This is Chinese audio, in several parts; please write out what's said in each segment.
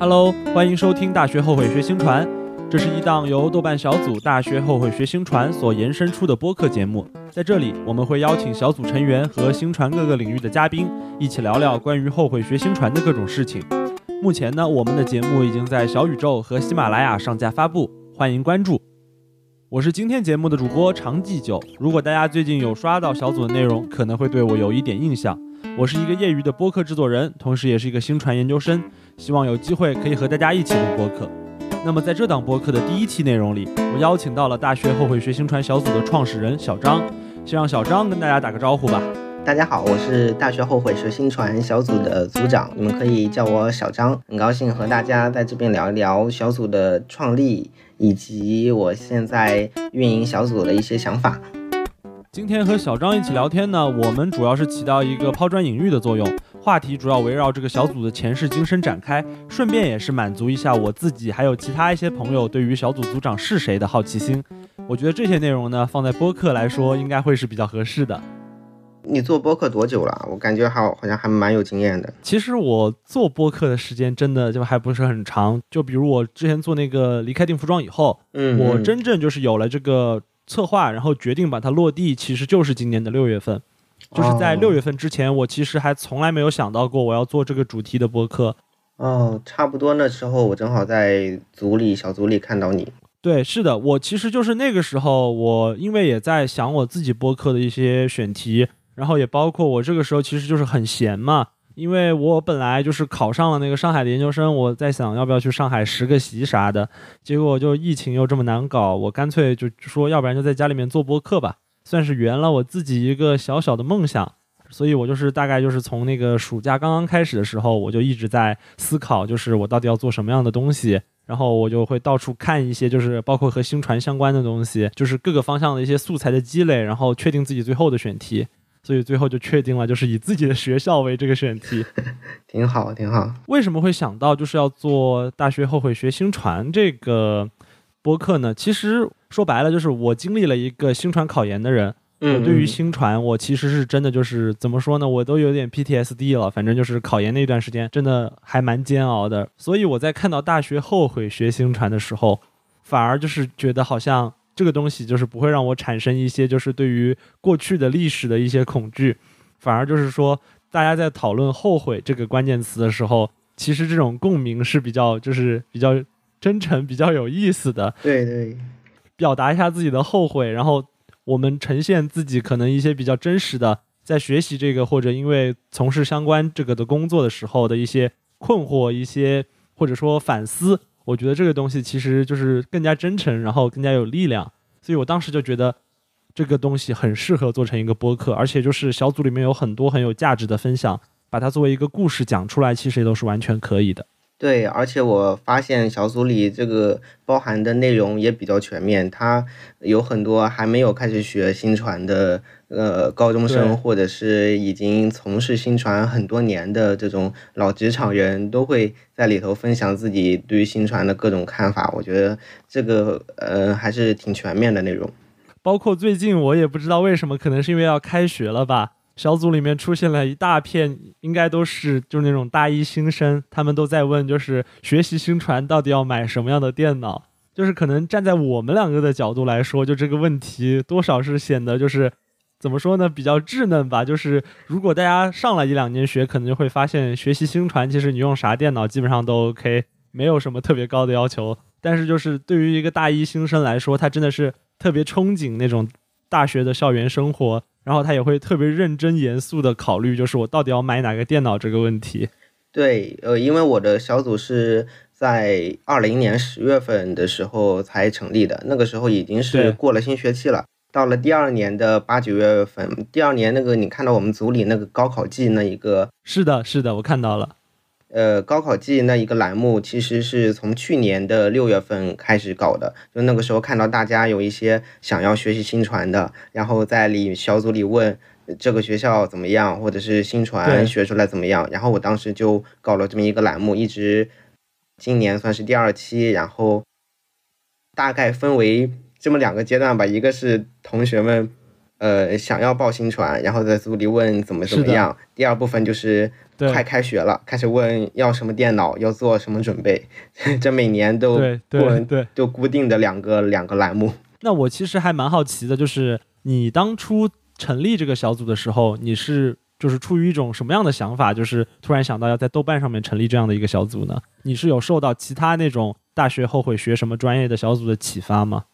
Hello，欢迎收听《大学后悔学新传》，这是一档由豆瓣小组《大学后悔学新传》所延伸出的播客节目。在这里，我们会邀请小组成员和新传各个领域的嘉宾，一起聊聊关于后悔学新传的各种事情。目前呢，我们的节目已经在小宇宙和喜马拉雅上架发布，欢迎关注。我是今天节目的主播常记久。如果大家最近有刷到小组的内容，可能会对我有一点印象。我是一个业余的播客制作人，同时也是一个新传研究生。希望有机会可以和大家一起录播客。那么在这档播客的第一期内容里，我邀请到了大学后悔学新传小组的创始人小张，先让小张跟大家打个招呼吧。大家好，我是大学后悔学新传小组的组长，你们可以叫我小张。很高兴和大家在这边聊一聊小组的创立以及我现在运营小组的一些想法。今天和小张一起聊天呢，我们主要是起到一个抛砖引玉的作用。话题主要围绕这个小组的前世今生展开，顺便也是满足一下我自己还有其他一些朋友对于小组组长是谁的好奇心。我觉得这些内容呢，放在播客来说，应该会是比较合适的。你做播客多久了？我感觉好好像还蛮有经验的。其实我做播客的时间真的就还不是很长。就比如我之前做那个离开定服装以后，嗯，我真正就是有了这个策划，然后决定把它落地，其实就是今年的六月份。就是在六月份之前，我其实还从来没有想到过我要做这个主题的播客。哦，差不多那时候我正好在组里小组里看到你。对，是的，我其实就是那个时候，我因为也在想我自己播客的一些选题，然后也包括我这个时候其实就是很闲嘛，因为我本来就是考上了那个上海的研究生，我在想要不要去上海实个习啥的，结果就疫情又这么难搞，我干脆就说要不然就在家里面做播客吧。算是圆了我自己一个小小的梦想，所以我就是大概就是从那个暑假刚刚开始的时候，我就一直在思考，就是我到底要做什么样的东西，然后我就会到处看一些，就是包括和星传相关的东西，就是各个方向的一些素材的积累，然后确定自己最后的选题，所以最后就确定了，就是以自己的学校为这个选题，挺好，挺好。为什么会想到就是要做大学后悔学新传这个？播客呢，其实说白了就是我经历了一个新传考研的人，我对于新传，我其实是真的就是怎么说呢，我都有点 PTSD 了。反正就是考研那段时间，真的还蛮煎熬的。所以我在看到大学后悔学新传的时候，反而就是觉得好像这个东西就是不会让我产生一些就是对于过去的历史的一些恐惧，反而就是说大家在讨论后悔这个关键词的时候，其实这种共鸣是比较就是比较。真诚比较有意思的，对对，表达一下自己的后悔，然后我们呈现自己可能一些比较真实的，在学习这个或者因为从事相关这个的工作的时候的一些困惑，一些或者说反思。我觉得这个东西其实就是更加真诚，然后更加有力量。所以我当时就觉得这个东西很适合做成一个播客，而且就是小组里面有很多很有价值的分享，把它作为一个故事讲出来，其实也都是完全可以的。对，而且我发现小组里这个包含的内容也比较全面，它有很多还没有开始学新传的呃高中生，或者是已经从事新传很多年的这种老职场人都会在里头分享自己对于新传的各种看法。我觉得这个呃还是挺全面的内容。包括最近我也不知道为什么，可能是因为要开学了吧。小组里面出现了一大片，应该都是就是那种大一新生，他们都在问，就是学习新传到底要买什么样的电脑？就是可能站在我们两个的角度来说，就这个问题多少是显得就是怎么说呢，比较稚嫩吧。就是如果大家上了一两年学，可能就会发现学习新传，其实你用啥电脑基本上都 OK，没有什么特别高的要求。但是就是对于一个大一新生来说，他真的是特别憧憬那种大学的校园生活。然后他也会特别认真严肃的考虑，就是我到底要买哪个电脑这个问题。对，呃，因为我的小组是在二零年十月份的时候才成立的，那个时候已经是过了新学期了。到了第二年的八九月份，第二年那个你看到我们组里那个高考季那一个，是的，是的，我看到了。呃，高考季那一个栏目其实是从去年的六月份开始搞的，就那个时候看到大家有一些想要学习新传的，然后在里小组里问这个学校怎么样，或者是新传学出来怎么样，然后我当时就搞了这么一个栏目，一直今年算是第二期，然后大概分为这么两个阶段吧，一个是同学们呃想要报新传，然后在组里问怎么怎么样，第二部分就是。快开学了，开始问要什么电脑，要做什么准备，这每年都对对对，都固定的两个两个栏目。那我其实还蛮好奇的，就是你当初成立这个小组的时候，你是就是出于一种什么样的想法，就是突然想到要在豆瓣上面成立这样的一个小组呢？你是有受到其他那种大学后悔学什么专业的小组的启发吗？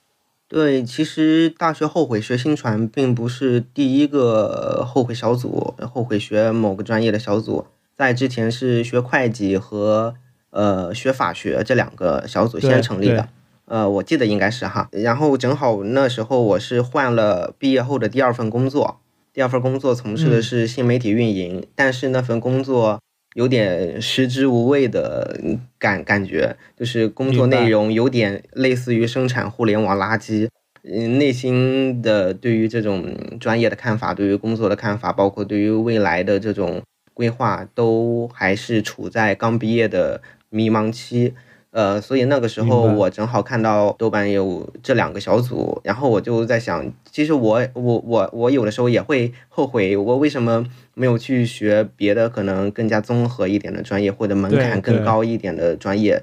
对，其实大学后悔学新传并不是第一个后悔小组，后悔学某个专业的小组，在之前是学会计和呃学法学这两个小组先成立的。呃，我记得应该是哈，然后正好那时候我是换了毕业后的第二份工作，第二份工作从事的是新媒体运营，但是那份工作有点食之无味的感感觉，就是工作内容有点类似于生产互联网垃圾，嗯，内心的对于这种专业的看法，对于工作的看法，包括对于未来的这种规划，都还是处在刚毕业的迷茫期。呃，所以那个时候我正好看到豆瓣有这两个小组，然后我就在想，其实我我我我有的时候也会后悔，我为什么没有去学别的可能更加综合一点的专业，或者门槛更高一点的专业，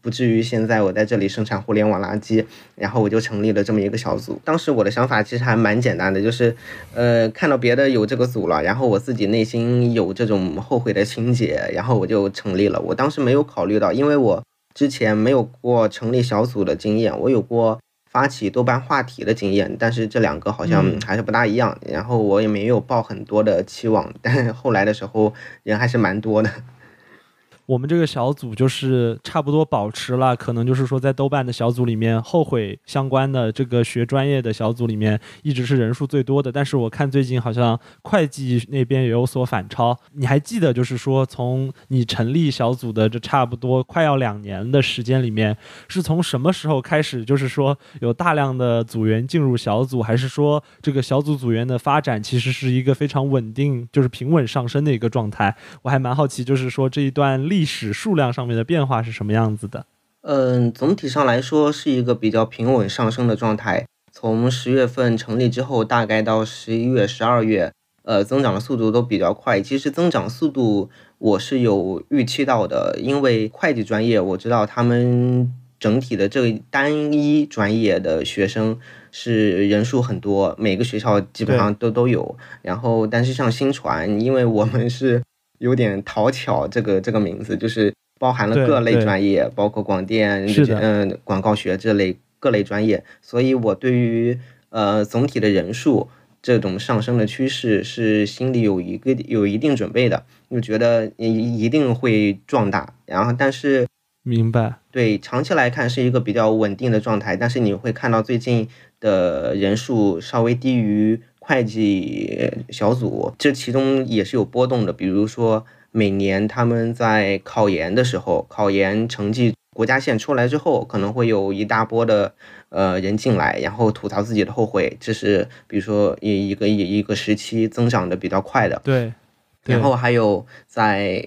不至于现在我在这里生产互联网垃圾。然后我就成立了这么一个小组。当时我的想法其实还蛮简单的，就是呃看到别的有这个组了，然后我自己内心有这种后悔的情节，然后我就成立了。我当时没有考虑到，因为我。之前没有过成立小组的经验，我有过发起豆瓣话题的经验，但是这两个好像还是不大一样。然后我也没有抱很多的期望，但后来的时候人还是蛮多的。我们这个小组就是差不多保持了，可能就是说在豆瓣的小组里面，后悔相关的这个学专业的小组里面，一直是人数最多的。但是我看最近好像会计那边也有所反超。你还记得就是说从你成立小组的这差不多快要两年的时间里面，是从什么时候开始，就是说有大量的组员进入小组，还是说这个小组组员的发展其实是一个非常稳定，就是平稳上升的一个状态？我还蛮好奇，就是说这一段历。历史数量上面的变化是什么样子的？嗯，总体上来说是一个比较平稳上升的状态。从十月份成立之后，大概到十一月、十二月，呃，增长的速度都比较快。其实增长速度我是有预期到的，因为会计专业我知道他们整体的这单一专业的学生是人数很多，每个学校基本上都都有。然后，但是像新传，因为我们是。有点讨巧，这个这个名字就是包含了各类专业，包括广电、嗯广告学这类各类专业，所以我对于呃总体的人数这种上升的趋势是心里有一个有一定准备的，就觉得一一定会壮大。然后，但是明白对长期来看是一个比较稳定的状态，但是你会看到最近的人数稍微低于。会计小组，这其中也是有波动的。比如说，每年他们在考研的时候，考研成绩国家线出来之后，可能会有一大波的呃人进来，然后吐槽自己的后悔。这是比如说一一个一一个时期增长的比较快的。对，然后还有在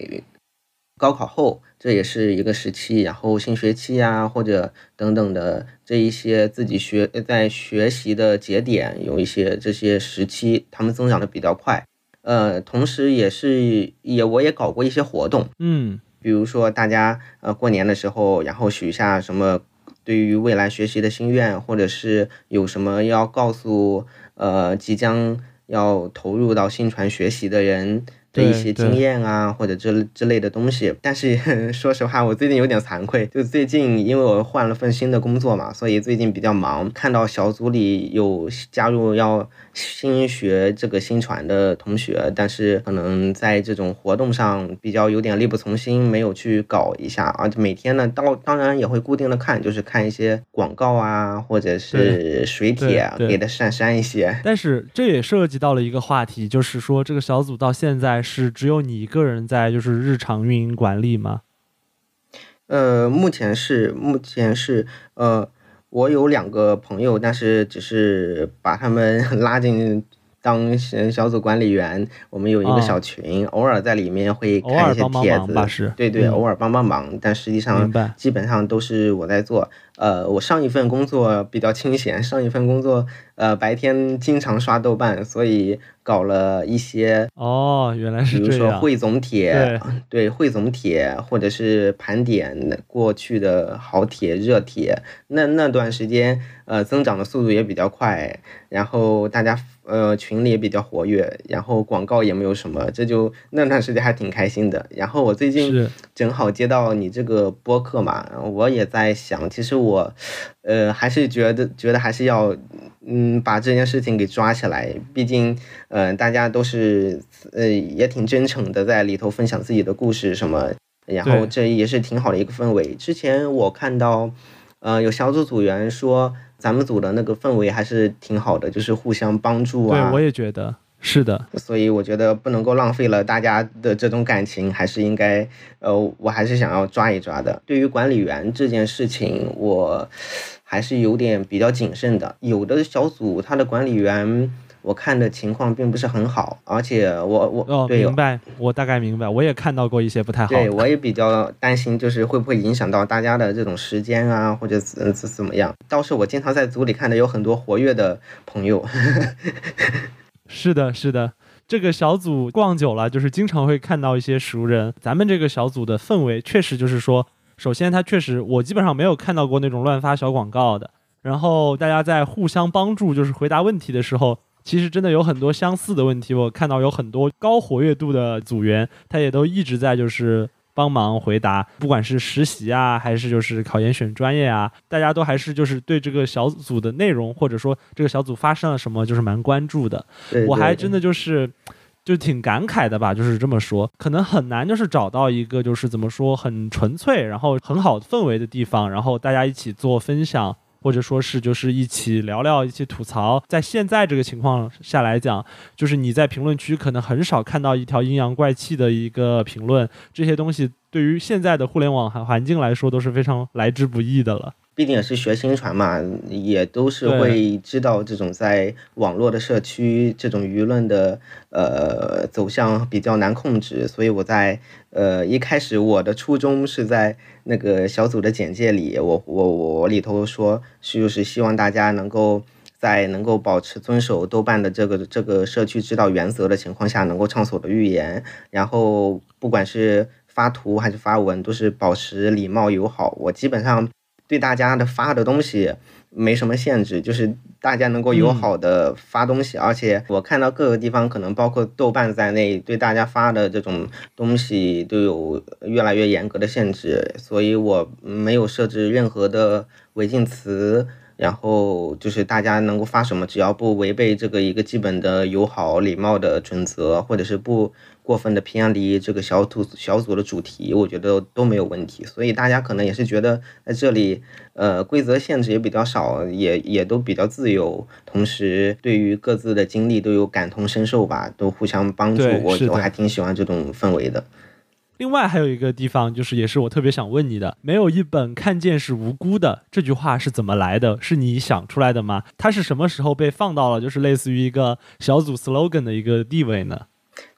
高考后。这也是一个时期，然后新学期啊，或者等等的这一些自己学在学习的节点，有一些这些时期，他们增长的比较快。呃，同时也是也我也搞过一些活动，嗯，比如说大家呃过年的时候，然后许下什么对于未来学习的心愿，或者是有什么要告诉呃即将要投入到新传学习的人。的一些经验啊，或者这之类的东西，但是 说实话，我最近有点惭愧，就最近因为我换了份新的工作嘛，所以最近比较忙。看到小组里有加入要新学这个新传的同学，但是可能在这种活动上比较有点力不从心，没有去搞一下啊。每天呢，当当然也会固定的看，就是看一些广告啊，或者是水帖，给的删删一些。但是这也涉及到了一个话题，就是说这个小组到现在。是只有你一个人在，就是日常运营管理吗？呃，目前是，目前是，呃，我有两个朋友，但是只是把他们 拉进当小组管理员，我们有一个小群，偶尔在里面会看一些帖子，对对，偶尔帮帮忙，但实际上基本上都是我在做。呃，我上一份工作比较清闲，上一份工作，呃，白天经常刷豆瓣，所以搞了一些哦，原来是比如说汇总帖，对，汇总帖或者是盘点过去的好帖、热帖，那那段时间，呃，增长的速度也比较快，然后大家。呃，群里也比较活跃，然后广告也没有什么，这就那段时间还挺开心的。然后我最近正好接到你这个播客嘛，我也在想，其实我，呃，还是觉得觉得还是要，嗯，把这件事情给抓起来。毕竟，呃，大家都是呃也挺真诚的，在里头分享自己的故事什么，然后这也是挺好的一个氛围。之前我看到，呃，有小组组员说。咱们组的那个氛围还是挺好的，就是互相帮助啊。对，我也觉得是的。所以我觉得不能够浪费了大家的这种感情，还是应该，呃，我还是想要抓一抓的。对于管理员这件事情，我还是有点比较谨慎的。有的小组他的管理员。我看的情况并不是很好，而且我我哦明白，我大概明白，我也看到过一些不太好。对我也比较担心，就是会不会影响到大家的这种时间啊，或者怎怎怎么样？倒是我经常在组里看的有很多活跃的朋友。是的，是的，这个小组逛久了，就是经常会看到一些熟人。咱们这个小组的氛围确实就是说，首先他确实，我基本上没有看到过那种乱发小广告的，然后大家在互相帮助，就是回答问题的时候。其实真的有很多相似的问题，我看到有很多高活跃度的组员，他也都一直在就是帮忙回答，不管是实习啊，还是就是考研选专业啊，大家都还是就是对这个小组的内容，或者说这个小组发生了什么，就是蛮关注的。我还真的就是就挺感慨的吧，就是这么说，可能很难就是找到一个就是怎么说很纯粹，然后很好氛围的地方，然后大家一起做分享。或者说是就是一起聊聊，一起吐槽。在现在这个情况下来讲，就是你在评论区可能很少看到一条阴阳怪气的一个评论，这些东西对于现在的互联网环环境来说都是非常来之不易的了。毕竟也是学新传嘛，也都是会知道这种在网络的社区，这种舆论的呃走向比较难控制。所以我在呃一开始我的初衷是在那个小组的简介里，我我我里头说，就是希望大家能够在能够保持遵守豆瓣的这个这个社区指导原则的情况下，能够畅所欲言，然后不管是发图还是发文，都是保持礼貌友好。我基本上。对大家的发的东西没什么限制，就是大家能够友好的发东西，而且我看到各个地方可能包括豆瓣在内，对大家发的这种东西都有越来越严格的限制，所以我没有设置任何的违禁词。然后就是大家能够发什么，只要不违背这个一个基本的友好礼貌的准则，或者是不过分的偏离这个小组小组的主题，我觉得都没有问题。所以大家可能也是觉得在这里，呃，规则限制也比较少，也也都比较自由，同时对于各自的经历都有感同身受吧，都互相帮助。我我还挺喜欢这种氛围的。另外还有一个地方，就是也是我特别想问你的，没有一本看见是无辜的这句话是怎么来的？是你想出来的吗？它是什么时候被放到了就是类似于一个小组 slogan 的一个地位呢？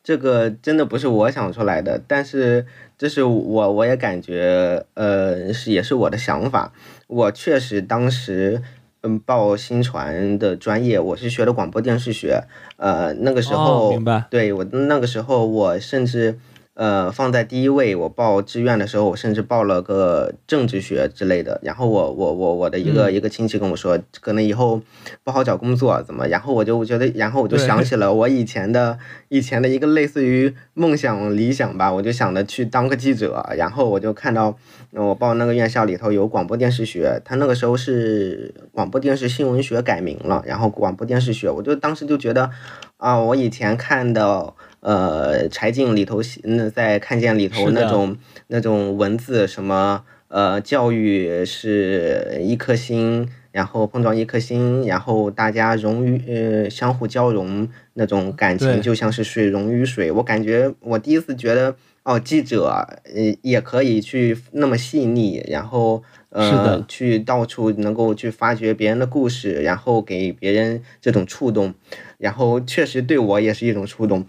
这个真的不是我想出来的，但是这是我我也感觉，呃，是也是我的想法。我确实当时嗯报新传的专业，我是学的广播电视学，呃，那个时候明白，对我那个时候我甚至。呃，放在第一位。我报志愿的时候，我甚至报了个政治学之类的。然后我我我我的一个一个亲戚跟我说，可能以后不好找工作，怎么？然后我就觉得，然后我就想 起了我以前的以前的一个类似于梦想理想吧，我就想着去当个记者。然后我就看到我报那个院校里头有广播电视学，他那个时候是广播电视新闻学改名了，然后广播电视学，我就当时就觉得啊，我以前看的。呃，柴静里头，那在看见里头那种那种文字，什么呃，教育是一颗心，然后碰撞一颗心，然后大家融于呃相互交融那种感情，就像是水溶于水。我感觉我第一次觉得哦，记者呃也可以去那么细腻，然后呃去到处能够去发掘别人的故事，然后给别人这种触动，然后确实对我也是一种触动。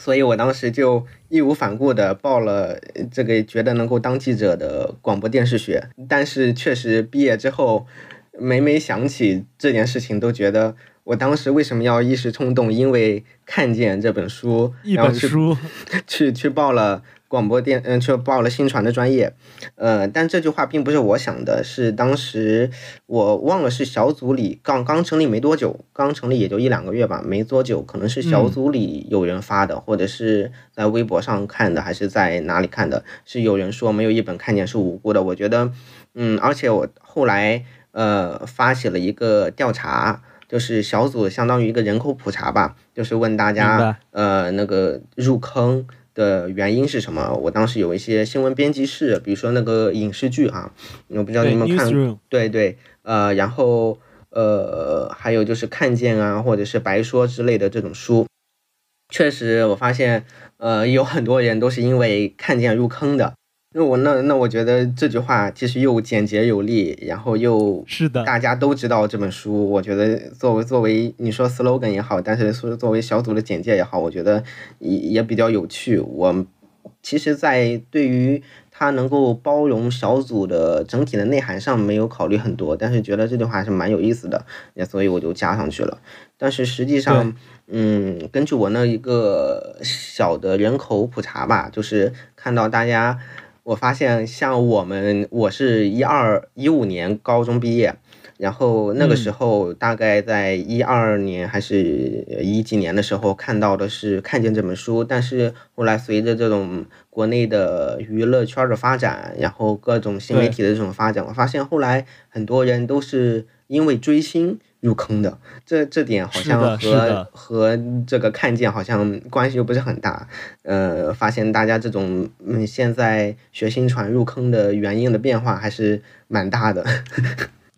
所以我当时就义无反顾的报了这个，觉得能够当记者的广播电视学。但是确实毕业之后，每每想起这件事情，都觉得我当时为什么要一时冲动，因为看见这本书，一本书，去去报了。广播电嗯，就报了新传的专业，呃，但这句话并不是我想的，是当时我忘了是小组里刚刚成立没多久，刚成立也就一两个月吧，没多久，可能是小组里有人发的，或者是在微博上看的，还是在哪里看的，是有人说没有一本看见是无辜的。我觉得，嗯，而且我后来呃发起了一个调查，就是小组相当于一个人口普查吧，就是问大家呃那个入坑。的原因是什么？我当时有一些新闻编辑室，比如说那个影视剧啊，我不知道你们看，对对，呃，然后呃，还有就是看见啊，或者是白说之类的这种书，确实我发现，呃，有很多人都是因为看见入坑的。那我那那我觉得这句话其实又简洁有力，然后又是的，大家都知道这本书。我觉得作为作为你说 slogan 也好，但是说作为小组的简介也好，我觉得也也比较有趣。我其实，在对于它能够包容小组的整体的内涵上没有考虑很多，但是觉得这句话还是蛮有意思的，也所以我就加上去了。但是实际上，嗯，根据我那一个小的人口普查吧，就是看到大家。我发现，像我们，我是一二一五年高中毕业，然后那个时候大概在一二年还是一几年的时候看到的是看见这本书，但是后来随着这种国内的娱乐圈的发展，然后各种新媒体的这种发展，我发现后来很多人都是因为追星。入坑的这这点好像和和这个看见好像关系又不是很大，呃，发现大家这种嗯现在学新传入坑的原因的变化还是蛮大的。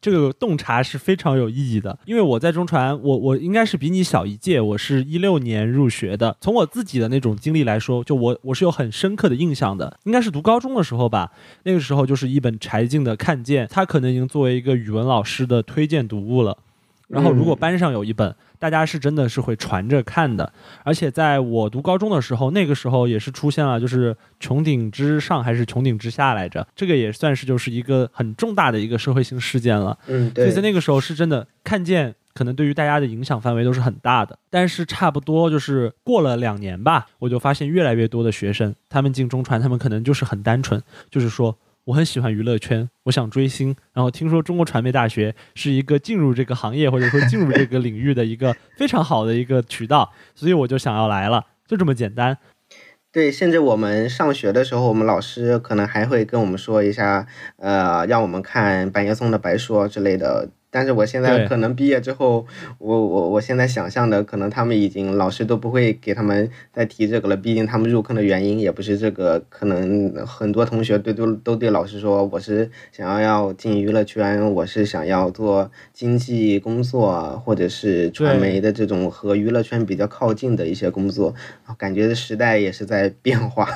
这个洞察是非常有意义的，因为我在中传，我我应该是比你小一届，我是一六年入学的。从我自己的那种经历来说，就我我是有很深刻的印象的，应该是读高中的时候吧，那个时候就是一本柴静的《看见》，他可能已经作为一个语文老师的推荐读物了。然后，如果班上有一本，大家是真的是会传着看的。而且在我读高中的时候，那个时候也是出现了，就是穹顶之上还是穹顶之下来着，这个也算是就是一个很重大的一个社会性事件了。嗯，对。所以在那个时候是真的看见，可能对于大家的影响范围都是很大的。但是差不多就是过了两年吧，我就发现越来越多的学生，他们进中传，他们可能就是很单纯，就是说。我很喜欢娱乐圈，我想追星，然后听说中国传媒大学是一个进入这个行业或者说进入这个领域的一个 非常好的一个渠道，所以我就想要来了，就这么简单。对，甚至我们上学的时候，我们老师可能还会跟我们说一下，呃，让我们看白岩松的《白说》之类的。但是我现在可能毕业之后，我我我现在想象的可能他们已经老师都不会给他们再提这个了，毕竟他们入坑的原因也不是这个，可能很多同学对都都对老师说，我是想要要进娱乐圈，我是想要做经济工作或者是传媒的这种和娱乐圈比较靠近的一些工作，感觉时代也是在变化。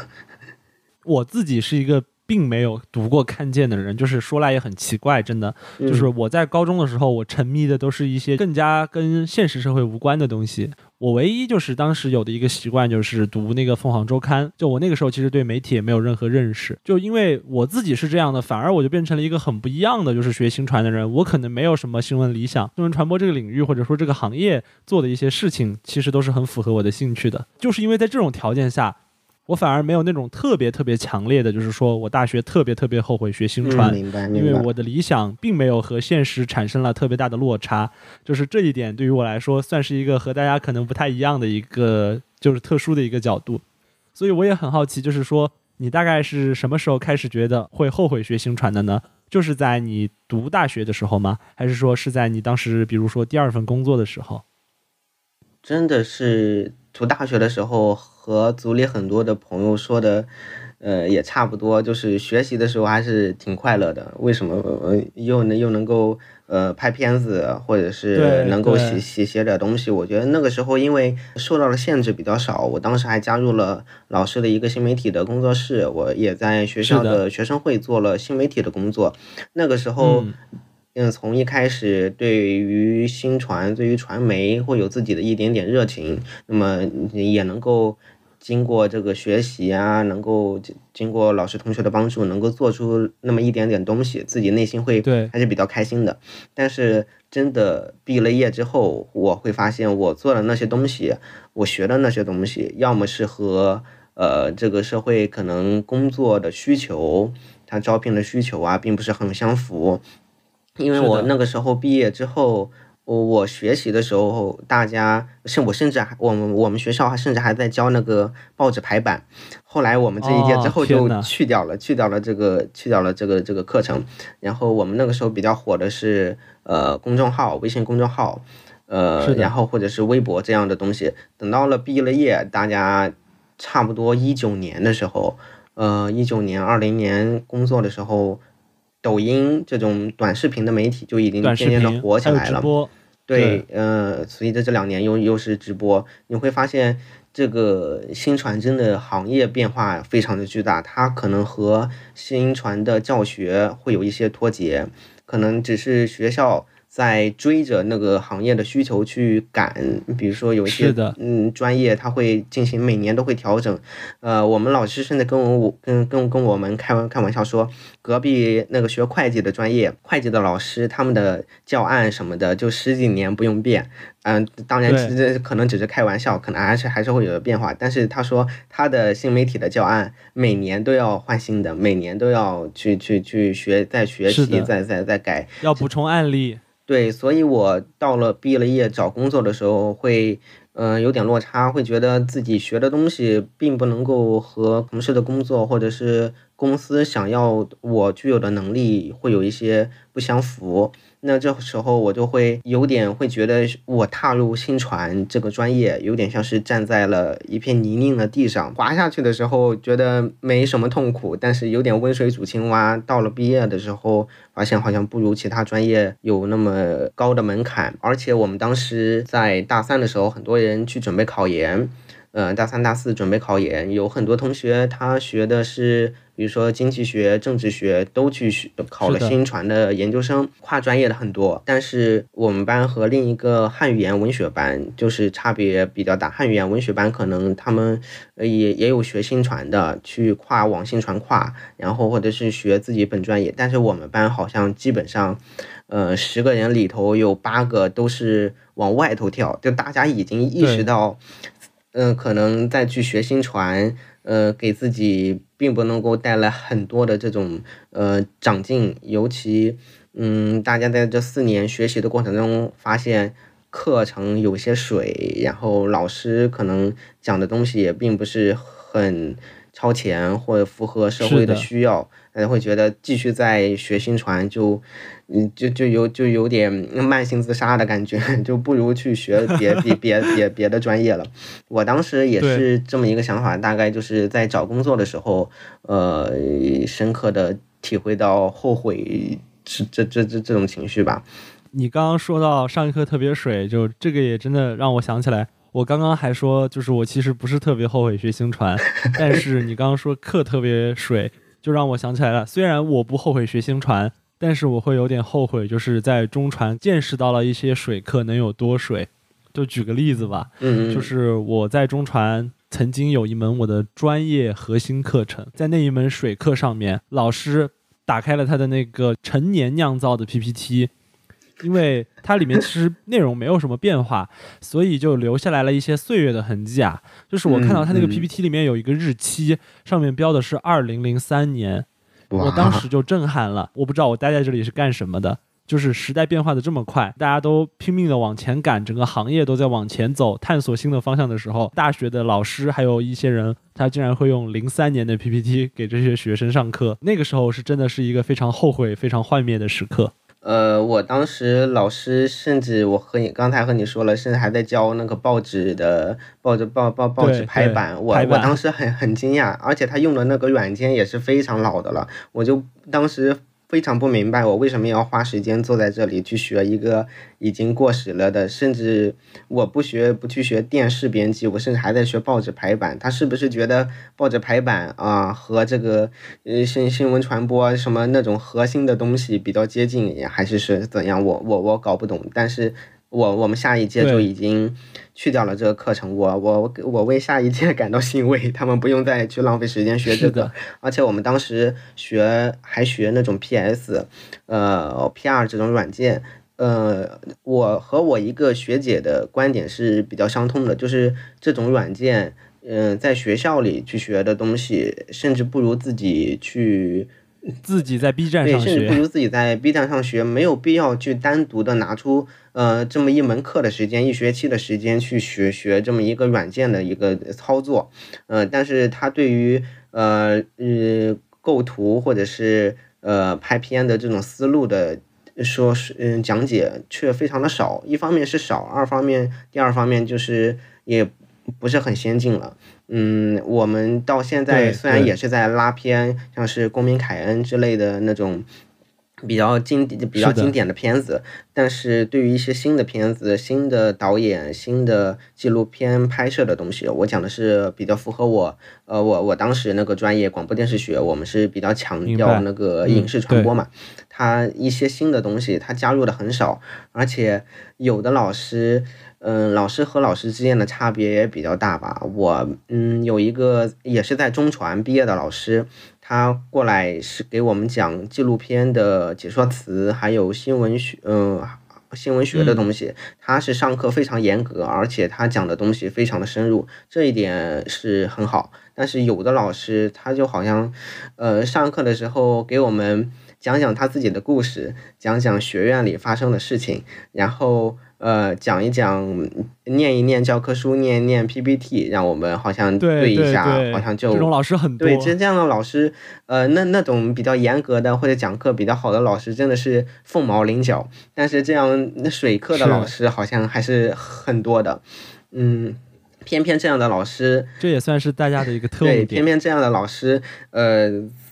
我自己是一个。并没有读过《看见》的人，就是说来也很奇怪，真的，就是我在高中的时候，我沉迷的都是一些更加跟现实社会无关的东西。我唯一就是当时有的一个习惯，就是读那个《凤凰周刊》。就我那个时候，其实对媒体也没有任何认识。就因为我自己是这样的，反而我就变成了一个很不一样的，就是学新传的人。我可能没有什么新闻理想，新闻传播这个领域或者说这个行业做的一些事情，其实都是很符合我的兴趣的。就是因为在这种条件下。我反而没有那种特别特别强烈的，就是说我大学特别特别后悔学新传，因为我的理想并没有和现实产生了特别大的落差，就是这一点对于我来说算是一个和大家可能不太一样的一个就是特殊的一个角度，所以我也很好奇，就是说你大概是什么时候开始觉得会后悔学新传的呢？就是在你读大学的时候吗？还是说是在你当时比如说第二份工作的时候？真的是读大学的时候。和组里很多的朋友说的呃，也差不多，就是学习的时候还是挺快乐的。为什么呃又能又能够呃拍片子，或者是能够写写写点东西？我觉得那个时候因为受到的限制比较少，我当时还加入了老师的一个新媒体的工作室，我也在学校的学生会做了新媒体的工作。那个时候，嗯，从一开始对于新传、对于传媒会有自己的一点点热情，那么也能够。经过这个学习啊，能够经过老师同学的帮助，能够做出那么一点点东西，自己内心会还是比较开心的。但是真的毕了业之后，我会发现我做的那些东西，我学的那些东西，要么是和呃这个社会可能工作的需求，他招聘的需求啊，并不是很相符。因为我那个时候毕业之后。我我学习的时候，大家甚我甚至还我们我们学校还甚至还在教那个报纸排版。后来我们这一届之后就去掉了，去掉了这个去掉了这个这个课程。然后我们那个时候比较火的是呃公众号，微信公众号，呃，然后或者是微博这样的东西。等到了毕了业，大家差不多一九年的时候，呃，一九年二零年工作的时候。抖音这种短视频的媒体就已经渐渐的火起来了。对，呃，随着这两年又又是直播，你会发现这个新传真的行业变化非常的巨大，它可能和新传的教学会有一些脱节，可能只是学校。在追着那个行业的需求去赶，比如说有一些嗯专业，他会进行每年都会调整。呃，我们老师甚至跟我我跟跟跟我们开玩开玩笑说，隔壁那个学会计的专业，会计的老师他们的教案什么的，就十几年不用变。嗯，当然这可能只是开玩笑，可能还是还是会有变化。但是他说他的新媒体的教案每年都要换新的，每年都要去去去学，再学习，再再再改，要补充案例。对，所以我到了毕了业找工作的时候，会，嗯，有点落差，会觉得自己学的东西并不能够和同事的工作或者是公司想要我具有的能力会有一些不相符。那这时候我就会有点会觉得，我踏入新传这个专业，有点像是站在了一片泥泞的地上，滑下去的时候觉得没什么痛苦，但是有点温水煮青蛙。到了毕业的时候，发现好像不如其他专业有那么高的门槛，而且我们当时在大三的时候，很多人去准备考研。嗯，大三、大四准备考研，有很多同学他学的是，比如说经济学、政治学，都去学考了新传的研究生，跨专业的很多。但是我们班和另一个汉语言文学班就是差别比较大，汉语言文学班可能他们也也有学新传的，去跨往新传跨，然后或者是学自己本专业。但是我们班好像基本上，呃，十个人里头有八个都是往外头跳，就大家已经意识到。嗯，可能再去学新传，呃，给自己并不能够带来很多的这种呃长进。尤其，嗯，大家在这四年学习的过程中，发现课程有些水，然后老师可能讲的东西也并不是很超前或者符合社会的需要，大家会觉得继续在学新传就。嗯，就就有就有点慢性自杀的感觉，就不如去学别别别别别的专业了。我当时也是这么一个想法，大概就是在找工作的时候，呃，深刻的体会到后悔是这这这这种情绪吧。你刚刚说到上一课特别水，就这个也真的让我想起来，我刚刚还说就是我其实不是特别后悔学星传，但是你刚刚说课特别水，就让我想起来了。虽然我不后悔学星传。但是我会有点后悔，就是在中传见识到了一些水课能有多水。就举个例子吧，嗯，就是我在中传曾经有一门我的专业核心课程，在那一门水课上面，老师打开了他的那个陈年酿造的 PPT，因为它里面其实内容没有什么变化，所以就留下来了一些岁月的痕迹啊。就是我看到它那个 PPT 里面有一个日期，上面标的是二零零三年。我当时就震撼了，我不知道我待在这里是干什么的。就是时代变化的这么快，大家都拼命的往前赶，整个行业都在往前走，探索新的方向的时候，大学的老师还有一些人，他竟然会用零三年的 PPT 给这些学生上课。那个时候是真的是一个非常后悔、非常幻灭的时刻。呃，我当时老师甚至我和你刚才和你说了，甚至还在教那个报纸的报纸报报报纸排版，我我当时很很惊讶，而且他用的那个软件也是非常老的了，我就当时。非常不明白我为什么要花时间坐在这里去学一个已经过时了的，甚至我不学不去学电视编辑，我甚至还在学报纸排版。他是不是觉得报纸排版啊和这个呃新新闻传播什么那种核心的东西比较接近，还是是怎样？我我我搞不懂。但是。我我们下一届就已经去掉了这个课程，我我我为下一届 感到欣慰，他们不用再去浪费时间学这个，而且我们当时学还学那种 PS，呃 PR 这种软件，呃，我和我一个学姐的观点是比较相通的，就是这种软件，嗯，在学校里去学的东西，甚至不如自己去。自己在 B 站上学，甚至不如自己在 B 站上学，没有必要去单独的拿出呃这么一门课的时间，一学期的时间去学学这么一个软件的一个操作，呃，但是他对于呃呃构图或者是呃拍片的这种思路的说是嗯讲解却非常的少，一方面是少，二方面第二方面就是也不是很先进了。嗯，我们到现在虽然也是在拉片，像是公民凯恩之类的那种比较经典、比较经典的片子，但是对于一些新的片子、新的导演、新的纪录片拍摄的东西，我讲的是比较符合我，呃，我我当时那个专业广播电视学，我们是比较强调那个影视传播嘛，它一些新的东西它加入的很少，而且有的老师。嗯，老师和老师之间的差别也比较大吧。我嗯有一个也是在中传毕业的老师，他过来是给我们讲纪录片的解说词，还有新闻学嗯新闻学的东西。他是上课非常严格，而且他讲的东西非常的深入，这一点是很好。但是有的老师他就好像呃上课的时候给我们讲讲他自己的故事，讲讲学院里发生的事情，然后。呃，讲一讲，念一念教科书，念一念 PPT，让我们好像对一下，好像就这种老师很多。对，其实这样的老师，呃，那那种比较严格的或者讲课比较好的老师，真的是凤毛麟角。但是这样那水课的老师好像还是很多的，嗯，偏偏这样的老师，这也算是大家的一个 特点。对，偏偏这样的老师，呃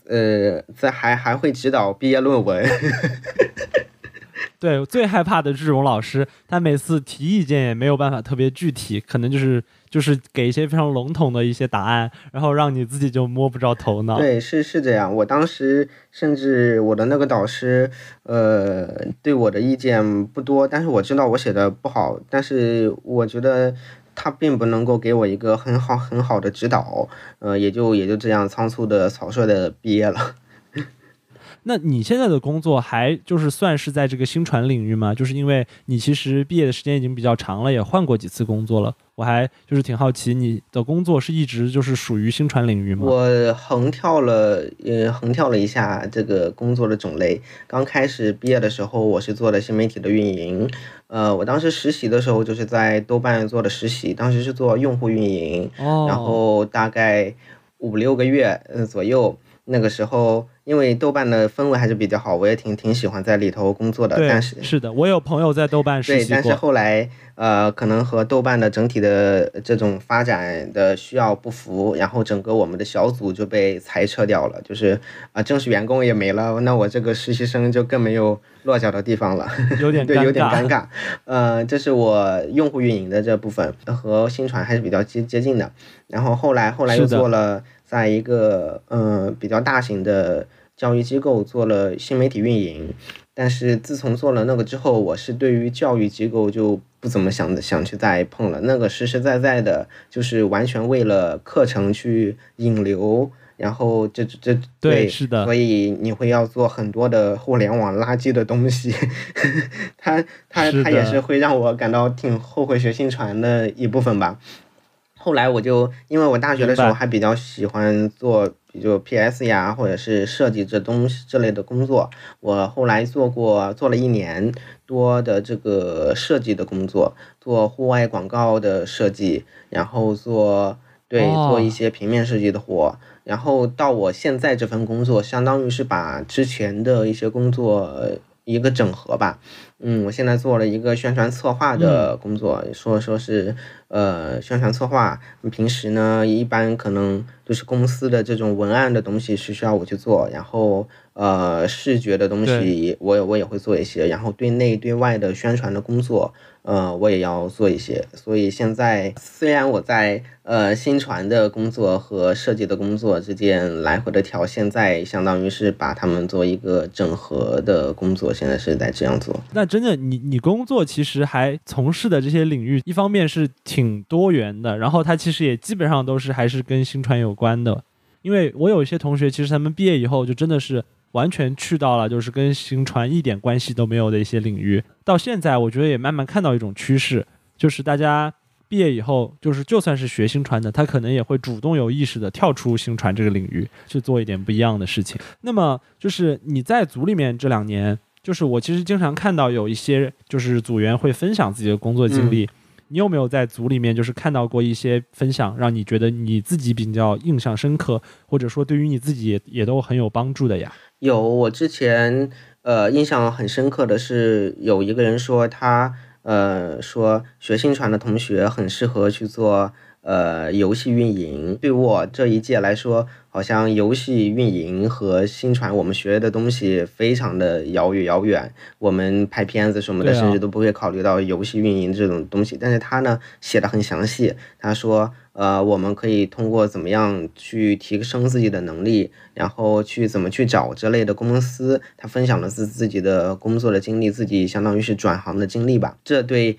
呃，在还还会指导毕业论文。对，最害怕的这种老师，他每次提意见也没有办法特别具体，可能就是就是给一些非常笼统的一些答案，然后让你自己就摸不着头脑。对，是是这样。我当时甚至我的那个导师，呃，对我的意见不多，但是我知道我写的不好，但是我觉得他并不能够给我一个很好很好的指导，呃，也就也就这样仓促的草率的毕业了。那你现在的工作还就是算是在这个新传领域吗？就是因为你其实毕业的时间已经比较长了，也换过几次工作了。我还就是挺好奇，你的工作是一直就是属于新传领域吗？我横跳了，呃，横跳了一下这个工作的种类。刚开始毕业的时候，我是做的新媒体的运营。呃，我当时实习的时候就是在豆瓣做的实习，当时是做用户运营，然后大概五六个月呃左右。那个时候，因为豆瓣的氛围还是比较好，我也挺挺喜欢在里头工作的。但是是的，我有朋友在豆瓣实习但是后来呃，可能和豆瓣的整体的这种发展的需要不符，然后整个我们的小组就被裁撤掉了，就是啊，正式员工也没了，那我这个实习生就更没有落脚的地方了，有点对，有点尴尬。呃，这是我用户运营的这部分和新传还是比较接接近的。然后后来后来又做了。在一个嗯比较大型的教育机构做了新媒体运营，但是自从做了那个之后，我是对于教育机构就不怎么想想去再碰了。那个实实在在的，就是完全为了课程去引流，然后这这对是的，所以你会要做很多的互联网垃圾的东西，他他他也是会让我感到挺后悔学新传的一部分吧。后来我就，因为我大学的时候还比较喜欢做，就 PS 呀，或者是设计这东西这类的工作。我后来做过，做了一年多的这个设计的工作，做户外广告的设计，然后做对做一些平面设计的活。然后到我现在这份工作，相当于是把之前的一些工作一个整合吧。嗯，我现在做了一个宣传策划的工作，说说是呃宣传策划。平时呢，一般可能就是公司的这种文案的东西是需要我去做，然后呃视觉的东西我也我也会做一些，然后对内对外的宣传的工作。呃，我也要做一些，所以现在虽然我在呃新传的工作和设计的工作之间来回的调，现在相当于是把他们做一个整合的工作，现在是在这样做。那真的，你你工作其实还从事的这些领域，一方面是挺多元的，然后它其实也基本上都是还是跟新传有关的，因为我有一些同学，其实他们毕业以后就真的是。完全去到了就是跟新传一点关系都没有的一些领域，到现在我觉得也慢慢看到一种趋势，就是大家毕业以后，就是就算是学新传的，他可能也会主动有意识的跳出新传这个领域，去做一点不一样的事情。那么就是你在组里面这两年，就是我其实经常看到有一些就是组员会分享自己的工作经历。你有没有在组里面就是看到过一些分享，让你觉得你自己比较印象深刻，或者说对于你自己也都很有帮助的呀？有，我之前呃印象很深刻的是，有一个人说他呃说学新传的同学很适合去做呃游戏运营，对我这一届来说。好像游戏运营和新传我们学的东西非常的遥远遥远，我们拍片子什么的，甚至都不会考虑到游戏运营这种东西。但是他呢写的很详细，他说，呃，我们可以通过怎么样去提升自己的能力，然后去怎么去找这类的公司。他分享了自自己的工作的经历，自己相当于是转行的经历吧。这对。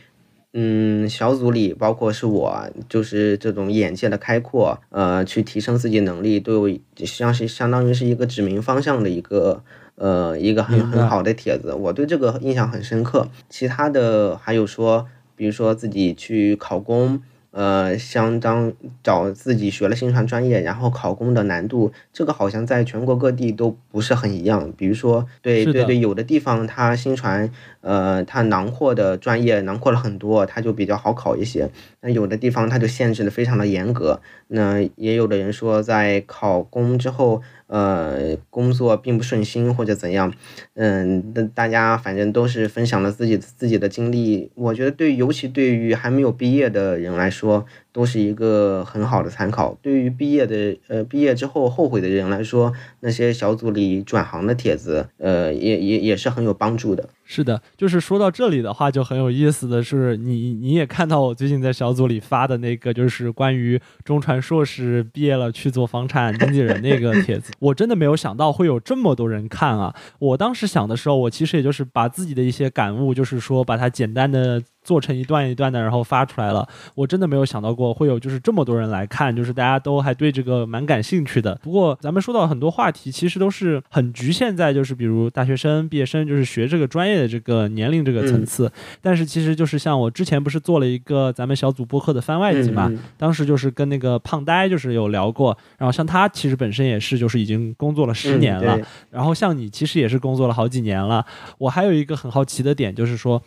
嗯，小组里包括是我，就是这种眼界的开阔，呃，去提升自己能力，对我像是相当于是一个指明方向的一个，呃，一个很很好的帖子，我对这个印象很深刻。其他的还有说，比如说自己去考公。呃，相当找自己学了新传专业，然后考公的难度，这个好像在全国各地都不是很一样。比如说，对对对，有的地方它新传，呃，它囊括的专业囊括了很多，它就比较好考一些。那有的地方它就限制的非常的严格。那也有的人说，在考公之后。呃，工作并不顺心或者怎样，嗯，那大家反正都是分享了自己自己的经历。我觉得对，尤其对于还没有毕业的人来说。都是一个很好的参考。对于毕业的呃毕业之后后悔的人来说，那些小组里转行的帖子，呃，也也也是很有帮助的。是的，就是说到这里的话，就很有意思的是，你你也看到我最近在小组里发的那个，就是关于中传硕士毕业了去做房产经纪人那个帖子。我真的没有想到会有这么多人看啊！我当时想的时候，我其实也就是把自己的一些感悟，就是说把它简单的。做成一段一段的，然后发出来了。我真的没有想到过会有就是这么多人来看，就是大家都还对这个蛮感兴趣的。不过咱们说到很多话题，其实都是很局限在就是比如大学生、毕业生，就是学这个专业的这个年龄这个层次。但是其实就是像我之前不是做了一个咱们小组播客的番外集嘛，当时就是跟那个胖呆就是有聊过。然后像他其实本身也是就是已经工作了十年了，然后像你其实也是工作了好几年了。我还有一个很好奇的点就是说。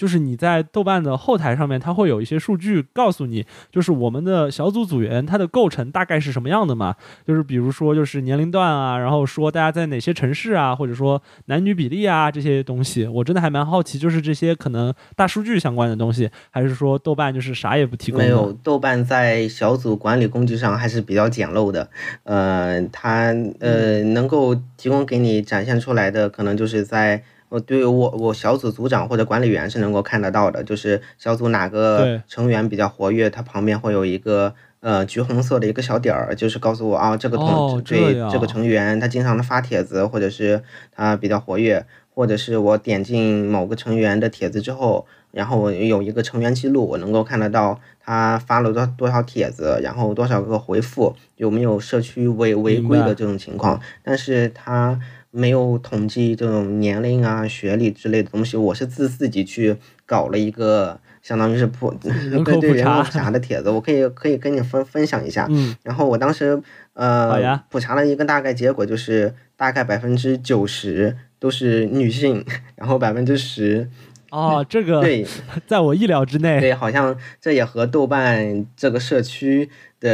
就是你在豆瓣的后台上面，它会有一些数据告诉你，就是我们的小组组员他的构成大概是什么样的嘛？就是比如说就是年龄段啊，然后说大家在哪些城市啊，或者说男女比例啊这些东西，我真的还蛮好奇，就是这些可能大数据相关的东西，还是说豆瓣就是啥也不提供？没有，豆瓣在小组管理工具上还是比较简陋的，呃，它呃能够提供给你展现出来的，可能就是在。我对我我小组组长或者管理员是能够看得到的，就是小组哪个成员比较活跃，他旁边会有一个呃橘红色的一个小点儿，就是告诉我啊这个同对这个成员他经常的发帖子，或者是他比较活跃，或者是我点进某个成员的帖子之后，然后我有一个成员记录，我能够看得到他发了多多少帖子，然后多少个回复，有没有社区违违规的这种情况，但是他。没有统计这种年龄啊、学历之类的东西，我是自自己去搞了一个，相当于是普 人口普查的帖子，我可以可以跟你分分享一下。嗯。然后我当时呃普查了一个大概结果，就是大概百分之九十都是女性，然后百分之十。哦，这个对，在我意料之内。对，好像这也和豆瓣这个社区的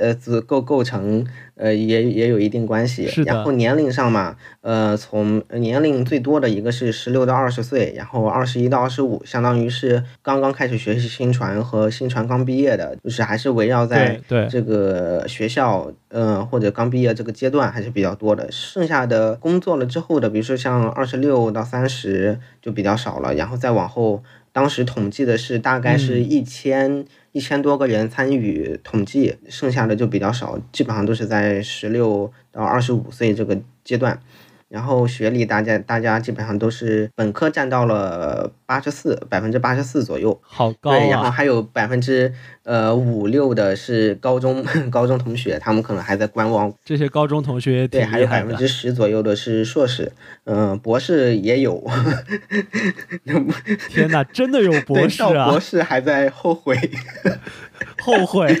呃组构构成。呃，也也有一定关系。是然后年龄上嘛，呃，从年龄最多的一个是十六到二十岁，然后二十一到二十五，相当于是刚刚开始学习新传和新传刚毕业的，就是还是围绕在这个学校，嗯，或者刚毕业这个阶段还是比较多的。剩下的工作了之后的，比如说像二十六到三十就比较少了，然后再往后，当时统计的是大概是一千。一千多个人参与统计，剩下的就比较少，基本上都是在十六到二十五岁这个阶段。然后学历，大家大家基本上都是本科占到了八十四百分之八十四左右，好高啊！对，然后还有百分之呃五六的是高中 高中同学，他们可能还在观望。这些高中同学对，还有百分之十左右的是硕士，嗯，博士也有。天哪，真的有博士啊！博士还在后悔。后悔，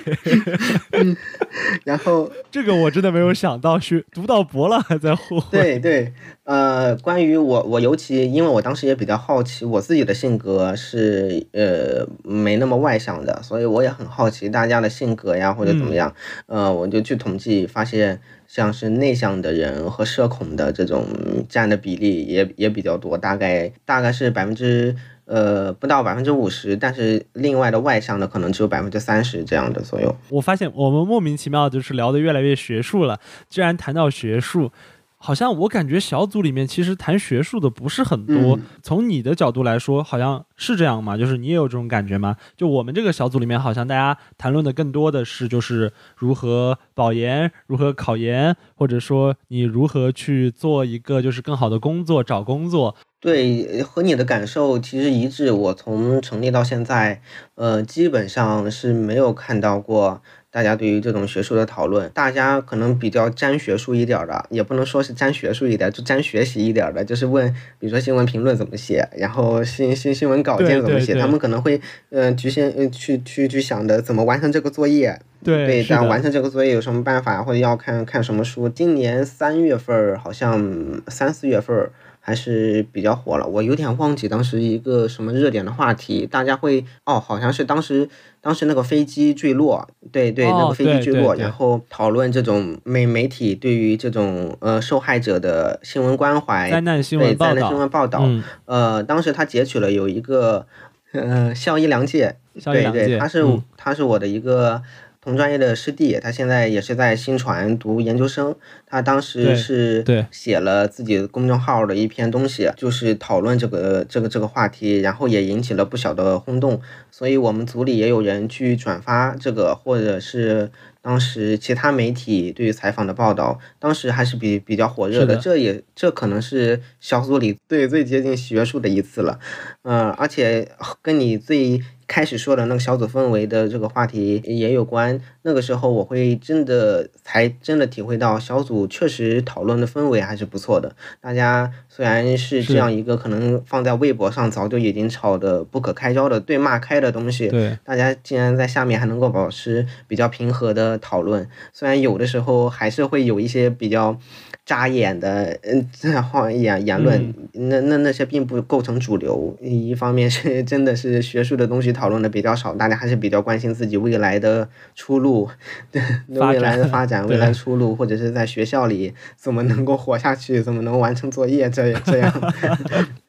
然后 这个我真的没有想到，学读到博了还在后悔。对对，呃，关于我，我尤其因为我当时也比较好奇，我自己的性格是呃没那么外向的，所以我也很好奇大家的性格呀或者怎么样。呃，我就去统计，发现像是内向的人和社恐的这种占的比例也也比较多，大概大概是百分之。呃，不到百分之五十，但是另外的外向的可能只有百分之三十这样的左右。我发现我们莫名其妙就是聊得越来越学术了。既然谈到学术，好像我感觉小组里面其实谈学术的不是很多。从你的角度来说，好像是这样吗？就是你也有这种感觉吗？就我们这个小组里面，好像大家谈论的更多的是就是如何保研、如何考研，或者说你如何去做一个就是更好的工作、找工作。对，和你的感受其实一致。我从成立到现在，呃，基本上是没有看到过大家对于这种学术的讨论。大家可能比较沾学术一点的，也不能说是沾学术一点，就沾学习一点的，就是问，比如说新闻评论怎么写，然后新新新闻稿件怎么写，他们可能会，嗯，局限，嗯，去去去想着怎么完成这个作业。对，这样完成这个作业有什么办法，或者要看看什么书。今年三月份儿，好像三四月份儿。还是比较火了，我有点忘记当时一个什么热点的话题，大家会哦，好像是当时当时那个飞机坠落，对对，那个飞机坠落，然后讨论这种媒媒体对于这种呃受害者的新闻关怀，灾难新闻报道，灾难新闻报道，呃，当时他截取了有一个呃孝一良介，对对，他是他是我的一个。同专业的师弟，他现在也是在新传读研究生。他当时是写了自己公众号的一篇东西，就是讨论这个这个这个话题，然后也引起了不小的轰动。所以我们组里也有人去转发这个，或者是。当时其他媒体对于采访的报道，当时还是比比较火热的。这也这可能是小组里最最接近学术的一次了，嗯，而且跟你最开始说的那个小组氛围的这个话题也有关。那个时候我会真的才真的体会到小组确实讨论的氛围还是不错的。大家虽然是这样一个可能放在微博上早就已经吵得不可开交的对骂开的东西，对，大家竟然在下面还能够保持比较平和的。讨论虽然有的时候还是会有一些比较扎眼的嗯 这样话言言论，那那那些并不构成主流。一方面是 真的是学术的东西讨论的比较少，大家还是比较关心自己未来的出路，对未来的发展、未来出路，或者是在学校里怎么能够活下去，怎么能完成作业，这这样。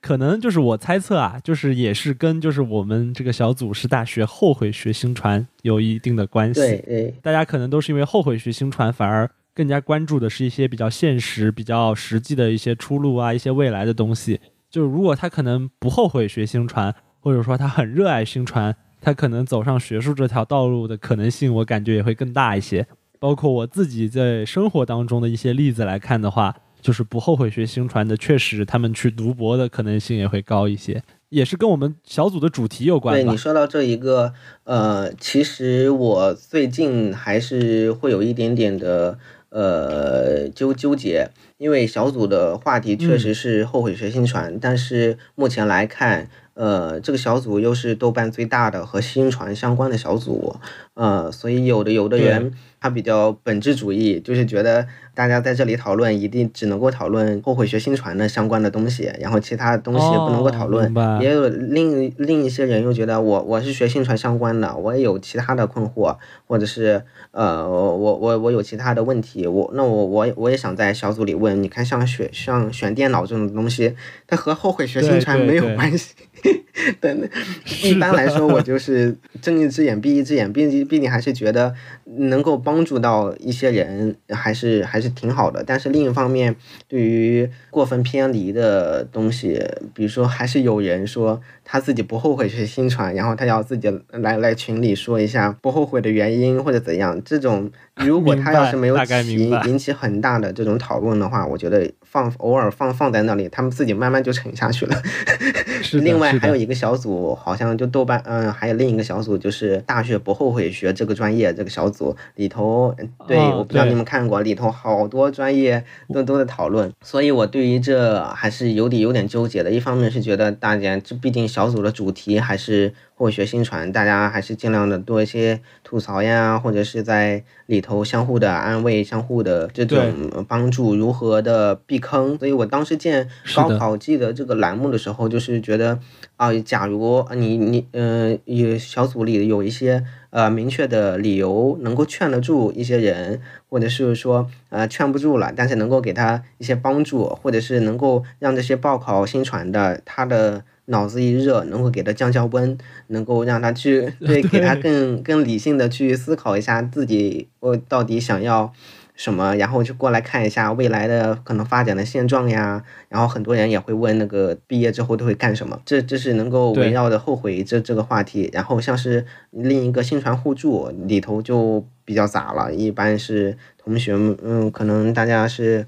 可能就是我猜测啊，就是也是跟就是我们这个小组是大学后悔学新传有一定的关系。对，大家可能都是因为后悔学新传，反而更加关注的是一些比较现实、比较实际的一些出路啊，一些未来的东西。就是如果他可能不后悔学新传，或者说他很热爱新传，他可能走上学术这条道路的可能性，我感觉也会更大一些。包括我自己在生活当中的一些例子来看的话。就是不后悔学新传的，确实他们去读博的可能性也会高一些，也是跟我们小组的主题有关。对你说到这一个，呃，其实我最近还是会有一点点的呃纠纠结，因为小组的话题确实是后悔学新传，但是目前来看。呃，这个小组又是豆瓣最大的和新传相关的小组，呃，所以有的有的人他比较本质主义，就是觉得。大家在这里讨论，一定只能够讨论后悔学新传的相关的东西，然后其他东西不能够讨论。也有另另一些人又觉得，我我是学新传相关的，我也有其他的困惑，或者是呃，我我我有其他的问题，我那我我我也想在小组里问。你看，像选像选电脑这种东西，它和后悔学新传没有关系。对，一般来说，我就是睁一只眼闭一只眼，毕竟毕竟还是觉得能够帮助到一些人，还是还是。挺好的，但是另一方面，对于过分偏离的东西，比如说，还是有人说他自己不后悔学新传，然后他要自己来来群里说一下不后悔的原因或者怎样。这种 如果他要是没有引引起很大的这种讨论的话，我觉得放偶尔放放在那里，他们自己慢慢就沉下去了。另外还有一个小组，好像就豆瓣，嗯，还有另一个小组就是大学不后悔学这个专业这个小组里头，对，我不知道你们看过里头好。好多专业都都在讨论，所以我对于这还是有点有点纠结的。一方面是觉得大家这毕竟小组的主题还是或学新传，大家还是尽量的多一些吐槽呀，或者是在里头相互的安慰、相互的这种帮助，如何的避坑。所以我当时建高考季的这个栏目的时候，就是觉得啊，假如你你呃有小组里有一些。呃，明确的理由能够劝得住一些人，或者是说呃劝不住了，但是能够给他一些帮助，或者是能够让这些报考新传的他的脑子一热，能够给他降降温，能够让他去对给他更 更理性的去思考一下自己我到底想要。什么，然后就过来看一下未来的可能发展的现状呀。然后很多人也会问那个毕业之后都会干什么。这这是能够围绕着后悔这这个话题。然后像是另一个新传互助里头就比较杂了，一般是同学们，嗯，可能大家是。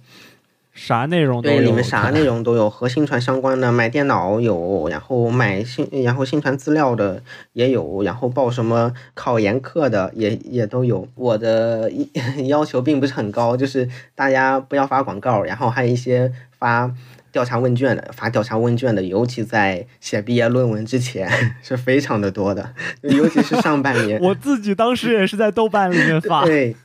啥内容都有，对，里面啥内容都有，和新传相关的买电脑有，然后买新，然后新传资料的也有，然后报什么考研课的也也都有。我的 要求并不是很高，就是大家不要发广告，然后还有一些发调查问卷的，发调查问卷的，尤其在写毕业论文之前 是非常的多的，尤其是上半年。我自己当时也是在豆瓣里面发。对。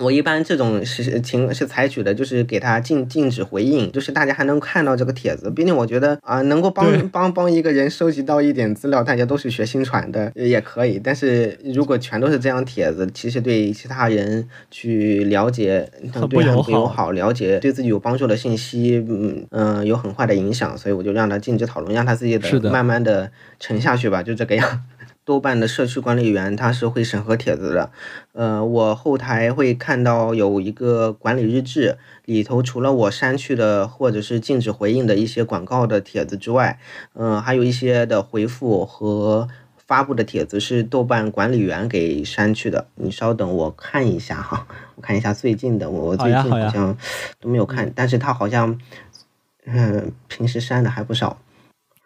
我一般这种是情是采取的，就是给他禁禁止回应，就是大家还能看到这个帖子。毕竟我觉得啊，能够帮帮帮一个人收集到一点资料，大家都是学新传的也可以。但是如果全都是这样帖子，其实对其他人去了解对很不友好，了解对自己有帮助的信息，嗯嗯，有很坏的影响。所以我就让他禁止讨论，让他自己的慢慢的沉下去吧，就这个样。豆瓣的社区管理员他是会审核帖子的，呃，我后台会看到有一个管理日志，里头除了我删去的或者是禁止回应的一些广告的帖子之外，嗯，还有一些的回复和发布的帖子是豆瓣管理员给删去的。你稍等，我看一下哈，我看一下最近的，我最近好像都没有看，但是他好像，嗯，平时删的还不少。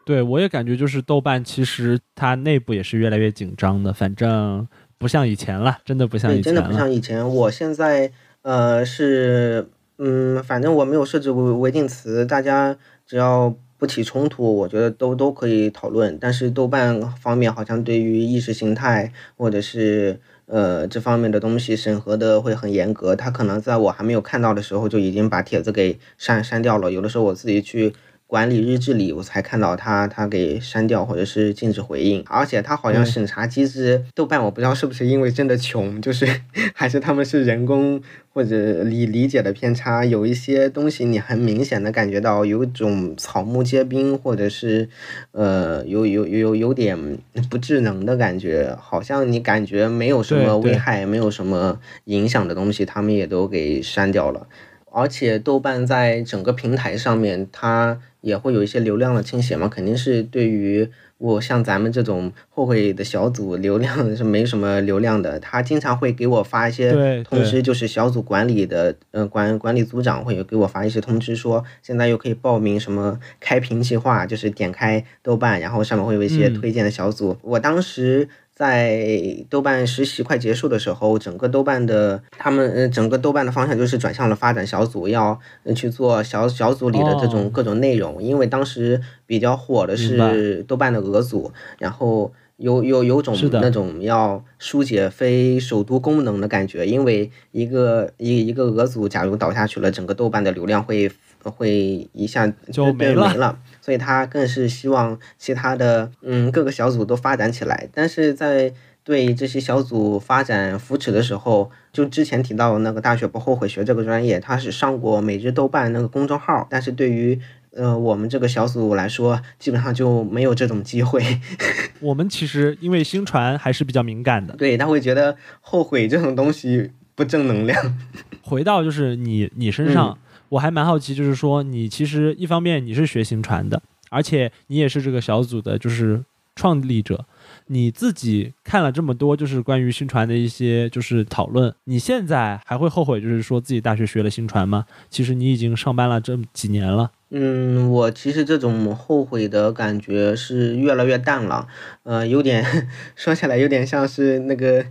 对，我也感觉就是豆瓣，其实它内部也是越来越紧张的，反正不像以前了，真的不像以前真的不像以前。我现在呃是嗯，反正我没有设置违违禁词，大家只要不起冲突，我觉得都都可以讨论。但是豆瓣方面好像对于意识形态或者是呃这方面的东西审核的会很严格，他可能在我还没有看到的时候就已经把帖子给删删掉了。有的时候我自己去。管理日志里，我才看到他，他给删掉或者是禁止回应，而且他好像审查机制，豆瓣我不知道是不是因为真的穷，就是 还是他们是人工或者理理解的偏差，有一些东西你很明显的感觉到有一种草木皆兵，或者是呃有有有有点不智能的感觉，好像你感觉没有什么危害，没有什么影响的东西，他们也都给删掉了。而且豆瓣在整个平台上面，它也会有一些流量的倾斜嘛，肯定是对于我像咱们这种后悔的小组，流量 是没什么流量的。他经常会给我发一些通知，就是小组管理的，呃，管管理组长会有给我发一些通知，说现在又可以报名什么开屏计划，就是点开豆瓣，然后上面会有一些推荐的小组。我当时。在豆瓣实习快结束的时候，整个豆瓣的他们呃，整个豆瓣的方向就是转向了发展小组，要去做小小组里的这种各种内容。因为当时比较火的是豆瓣的俄组，然后有有有种那种要疏解非首都功能的感觉。因为一个一一个俄组假如倒下去了，整个豆瓣的流量会会一下就没了。所以他更是希望其他的嗯各个小组都发展起来，但是在对这些小组发展扶持的时候，就之前提到那个大学不后悔学这个专业，他是上过每日豆瓣那个公众号，但是对于呃我们这个小组来说，基本上就没有这种机会。我们其实因为星传还是比较敏感的，对他会觉得后悔这种东西不正能量。回到就是你你身上。我还蛮好奇，就是说你其实一方面你是学新传的，而且你也是这个小组的，就是创立者。你自己看了这么多，就是关于新传的一些就是讨论，你现在还会后悔，就是说自己大学学了新传吗？其实你已经上班了这么几年了。嗯，我其实这种后悔的感觉是越来越淡了，呃，有点 说起来有点像是那个，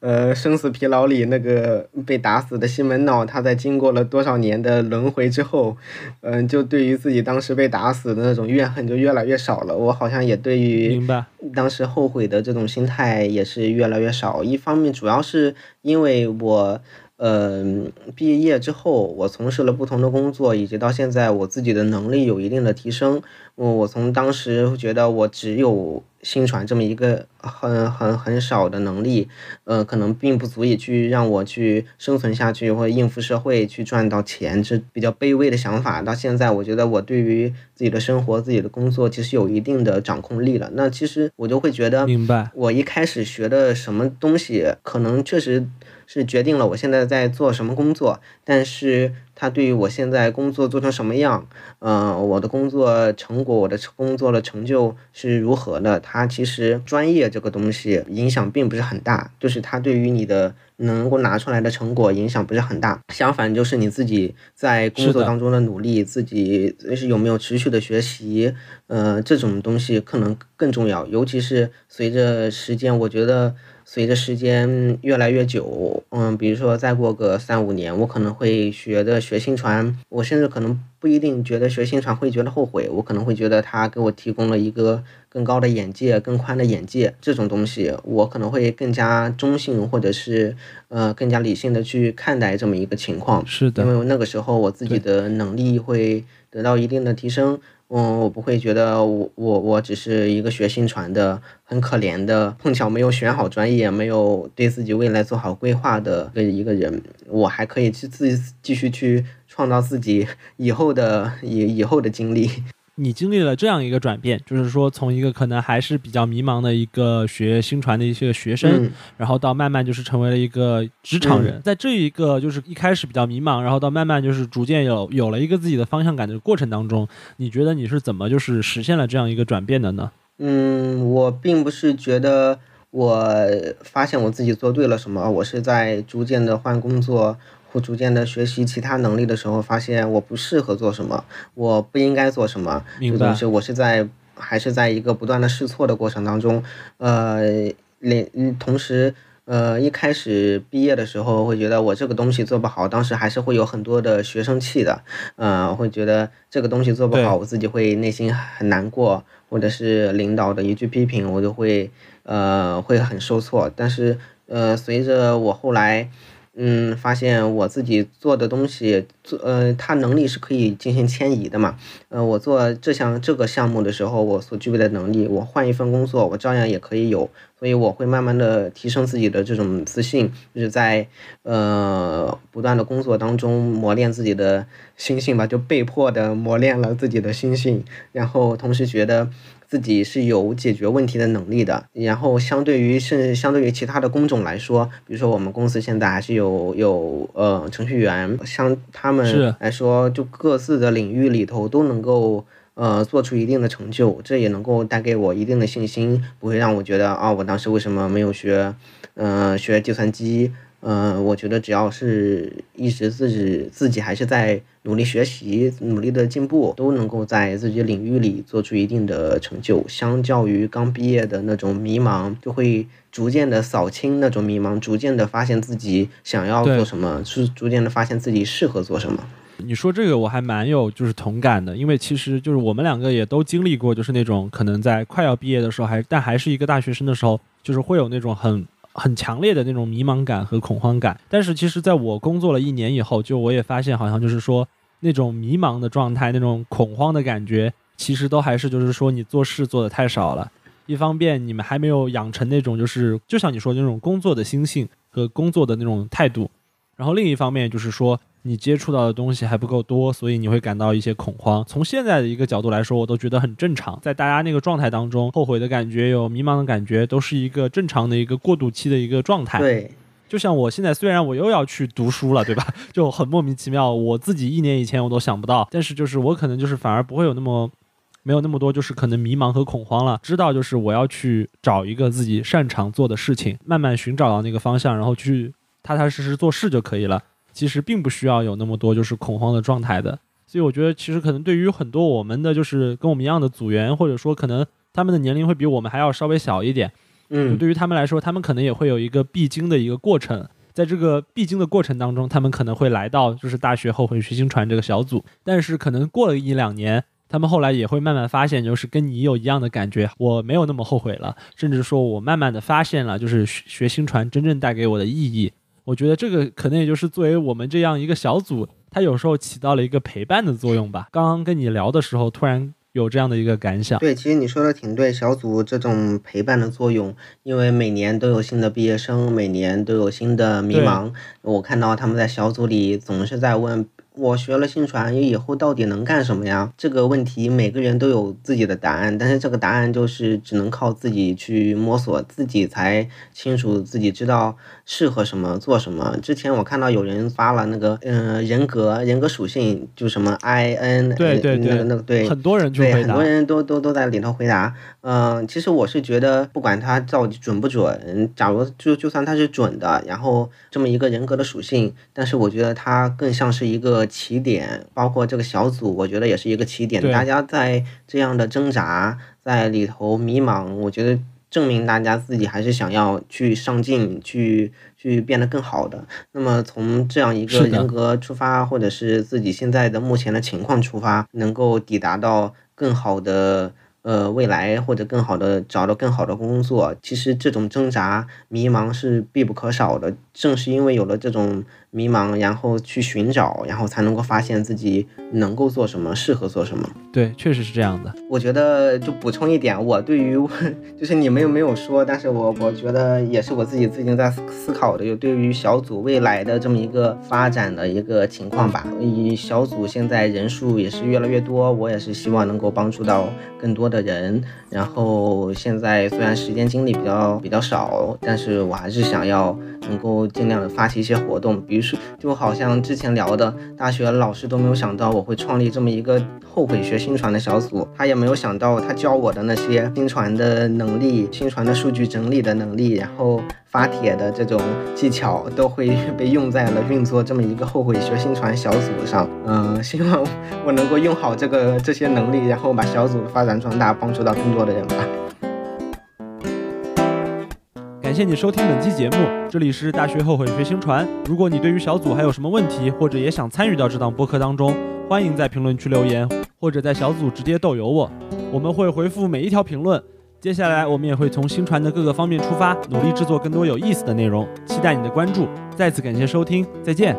呃，生死疲劳里那个被打死的西门闹，他在经过了多少年的轮回之后，嗯，就对于自己当时被打死的那种怨恨就越来越少了。我好像也对于当时后悔的这种心态也是越来越少。一方面主要是因为我。嗯，毕业之后，我从事了不同的工作，以及到现在，我自己的能力有一定的提升。我我从当时觉得我只有新传这么一个很很很少的能力，呃，可能并不足以去让我去生存下去或者应付社会去赚到钱，这比较卑微的想法。到现在，我觉得我对于自己的生活、自己的工作，其实有一定的掌控力了。那其实我就会觉得，明白，我一开始学的什么东西，可能确实。是决定了我现在在做什么工作，但是它对于我现在工作做成什么样，嗯，我的工作成果，我的工作的成就是如何的，它其实专业这个东西影响并不是很大，就是它对于你的能够拿出来的成果影响不是很大。相反，就是你自己在工作当中的努力，自己是有没有持续的学习，呃，这种东西可能更重要。尤其是随着时间，我觉得。随着时间越来越久，嗯，比如说再过个三五年，我可能会学的学新传，我甚至可能不一定觉得学新传会觉得后悔，我可能会觉得他给我提供了一个更高的眼界、更宽的眼界，这种东西我可能会更加中性，或者是呃更加理性的去看待这么一个情况。是的，因为那个时候我自己的能力会得到一定的提升。嗯，我不会觉得我我我只是一个学新传的很可怜的，碰巧没有选好专业，没有对自己未来做好规划的一个人，我还可以去自己继续去创造自己以后的以以后的经历。你经历了这样一个转变，就是说从一个可能还是比较迷茫的一个学新传的一些学生，然后到慢慢就是成为了一个职场人，在这一个就是一开始比较迷茫，然后到慢慢就是逐渐有有了一个自己的方向感的过程当中，你觉得你是怎么就是实现了这样一个转变的呢？嗯，我并不是觉得我发现我自己做对了什么，我是在逐渐的换工作。或逐渐的学习其他能力的时候，发现我不适合做什么，我不应该做什么。明白。是我是在还是在一个不断的试错的过程当中，呃，连同时，呃，一开始毕业的时候会觉得我这个东西做不好，当时还是会有很多的学生气的，呃，会觉得这个东西做不好，我自己会内心很难过，或者是领导的一句批评，我就会呃会很受挫。但是呃，随着我后来。嗯，发现我自己做的东西，做呃，他能力是可以进行迁移的嘛？呃，我做这项这个项目的时候，我所具备的能力，我换一份工作，我照样也可以有。所以我会慢慢的提升自己的这种自信，就是在呃不断的工作当中磨练自己的心性吧，就被迫的磨练了自己的心性，然后同时觉得。自己是有解决问题的能力的，然后相对于是相对于其他的工种来说，比如说我们公司现在还是有有呃程序员，像他们来说，就各自的领域里头都能够呃做出一定的成就，这也能够带给我一定的信心，不会让我觉得啊，我当时为什么没有学嗯学计算机？嗯，我觉得只要是一直自己自己还是在努力学习、努力的进步，都能够在自己领域里做出一定的成就。相较于刚毕业的那种迷茫，就会逐渐的扫清那种迷茫，逐渐的发现自己想要做什么，是逐渐的发现自己适合做什么。你说这个我还蛮有就是同感的，因为其实就是我们两个也都经历过，就是那种可能在快要毕业的时候，还但还是一个大学生的时候，就是会有那种很。很强烈的那种迷茫感和恐慌感，但是其实在我工作了一年以后，就我也发现，好像就是说那种迷茫的状态、那种恐慌的感觉，其实都还是就是说你做事做的太少了。一方面，你们还没有养成那种就是就像你说的那种工作的心性和工作的那种态度，然后另一方面就是说。你接触到的东西还不够多，所以你会感到一些恐慌。从现在的一个角度来说，我都觉得很正常。在大家那个状态当中，后悔的感觉、有迷茫的感觉，都是一个正常的一个过渡期的一个状态。对，就像我现在，虽然我又要去读书了，对吧？就很莫名其妙，我自己一年以前我都想不到，但是就是我可能就是反而不会有那么没有那么多，就是可能迷茫和恐慌了。知道就是我要去找一个自己擅长做的事情，慢慢寻找到那个方向，然后去踏踏实实做事就可以了。其实并不需要有那么多就是恐慌的状态的，所以我觉得其实可能对于很多我们的就是跟我们一样的组员，或者说可能他们的年龄会比我们还要稍微小一点，嗯，对于他们来说，他们可能也会有一个必经的一个过程，在这个必经的过程当中，他们可能会来到就是大学后悔学新传这个小组，但是可能过了一两年，他们后来也会慢慢发现，就是跟你有一样的感觉，我没有那么后悔了，甚至说我慢慢的发现了就是学新传真正带给我的意义。我觉得这个可能也就是作为我们这样一个小组，它有时候起到了一个陪伴的作用吧。刚刚跟你聊的时候，突然有这样的一个感想。对，其实你说的挺对，小组这种陪伴的作用，因为每年都有新的毕业生，每年都有新的迷茫。我看到他们在小组里总是在问。我学了新传以后到底能干什么呀？这个问题每个人都有自己的答案，但是这个答案就是只能靠自己去摸索，自己才清楚自己知道适合什么做什么。之前我看到有人发了那个，嗯，人格人格属性，就什么 I N，对对对，那个那个对，很多人对很多人都都都在里头回答。嗯，其实我是觉得不管它到底准不准，假如就就算它是准的，然后这么一个人格的属性，但是我觉得它更像是一个。起点，包括这个小组，我觉得也是一个起点。大家在这样的挣扎，在里头迷茫，我觉得证明大家自己还是想要去上进，去去变得更好的。那么从这样一个人格出发，或者是自己现在的目前的情况出发，能够抵达到更好的呃未来，或者更好的找到更好的工作，其实这种挣扎迷茫是必不可少的。正是因为有了这种。迷茫，然后去寻找，然后才能够发现自己能够做什么，适合做什么。对，确实是这样的。我觉得就补充一点，我对于就是你们又没有说，但是我我觉得也是我自己最近在思考的，就对于小组未来的这么一个发展的一个情况吧。以小组现在人数也是越来越多，我也是希望能够帮助到更多的人。然后现在虽然时间精力比较比较少，但是我还是想要能够尽量的发起一些活动，比如说就好像之前聊的，大学老师都没有想到我会创立这么一个后悔学新传的小组，他也没有想到他教我的那些新传的能力、新传的数据整理的能力，然后。发帖的这种技巧都会被用在了运作这么一个后悔学新传小组上。嗯，希望我能够用好这个这些能力，然后把小组发展壮大，帮助到更多的人吧。感谢你收听本期节目，这里是大学后悔学新传。如果你对于小组还有什么问题，或者也想参与到这档播客当中，欢迎在评论区留言，或者在小组直接逗留我，我们会回复每一条评论。接下来，我们也会从新传的各个方面出发，努力制作更多有意思的内容，期待你的关注。再次感谢收听，再见。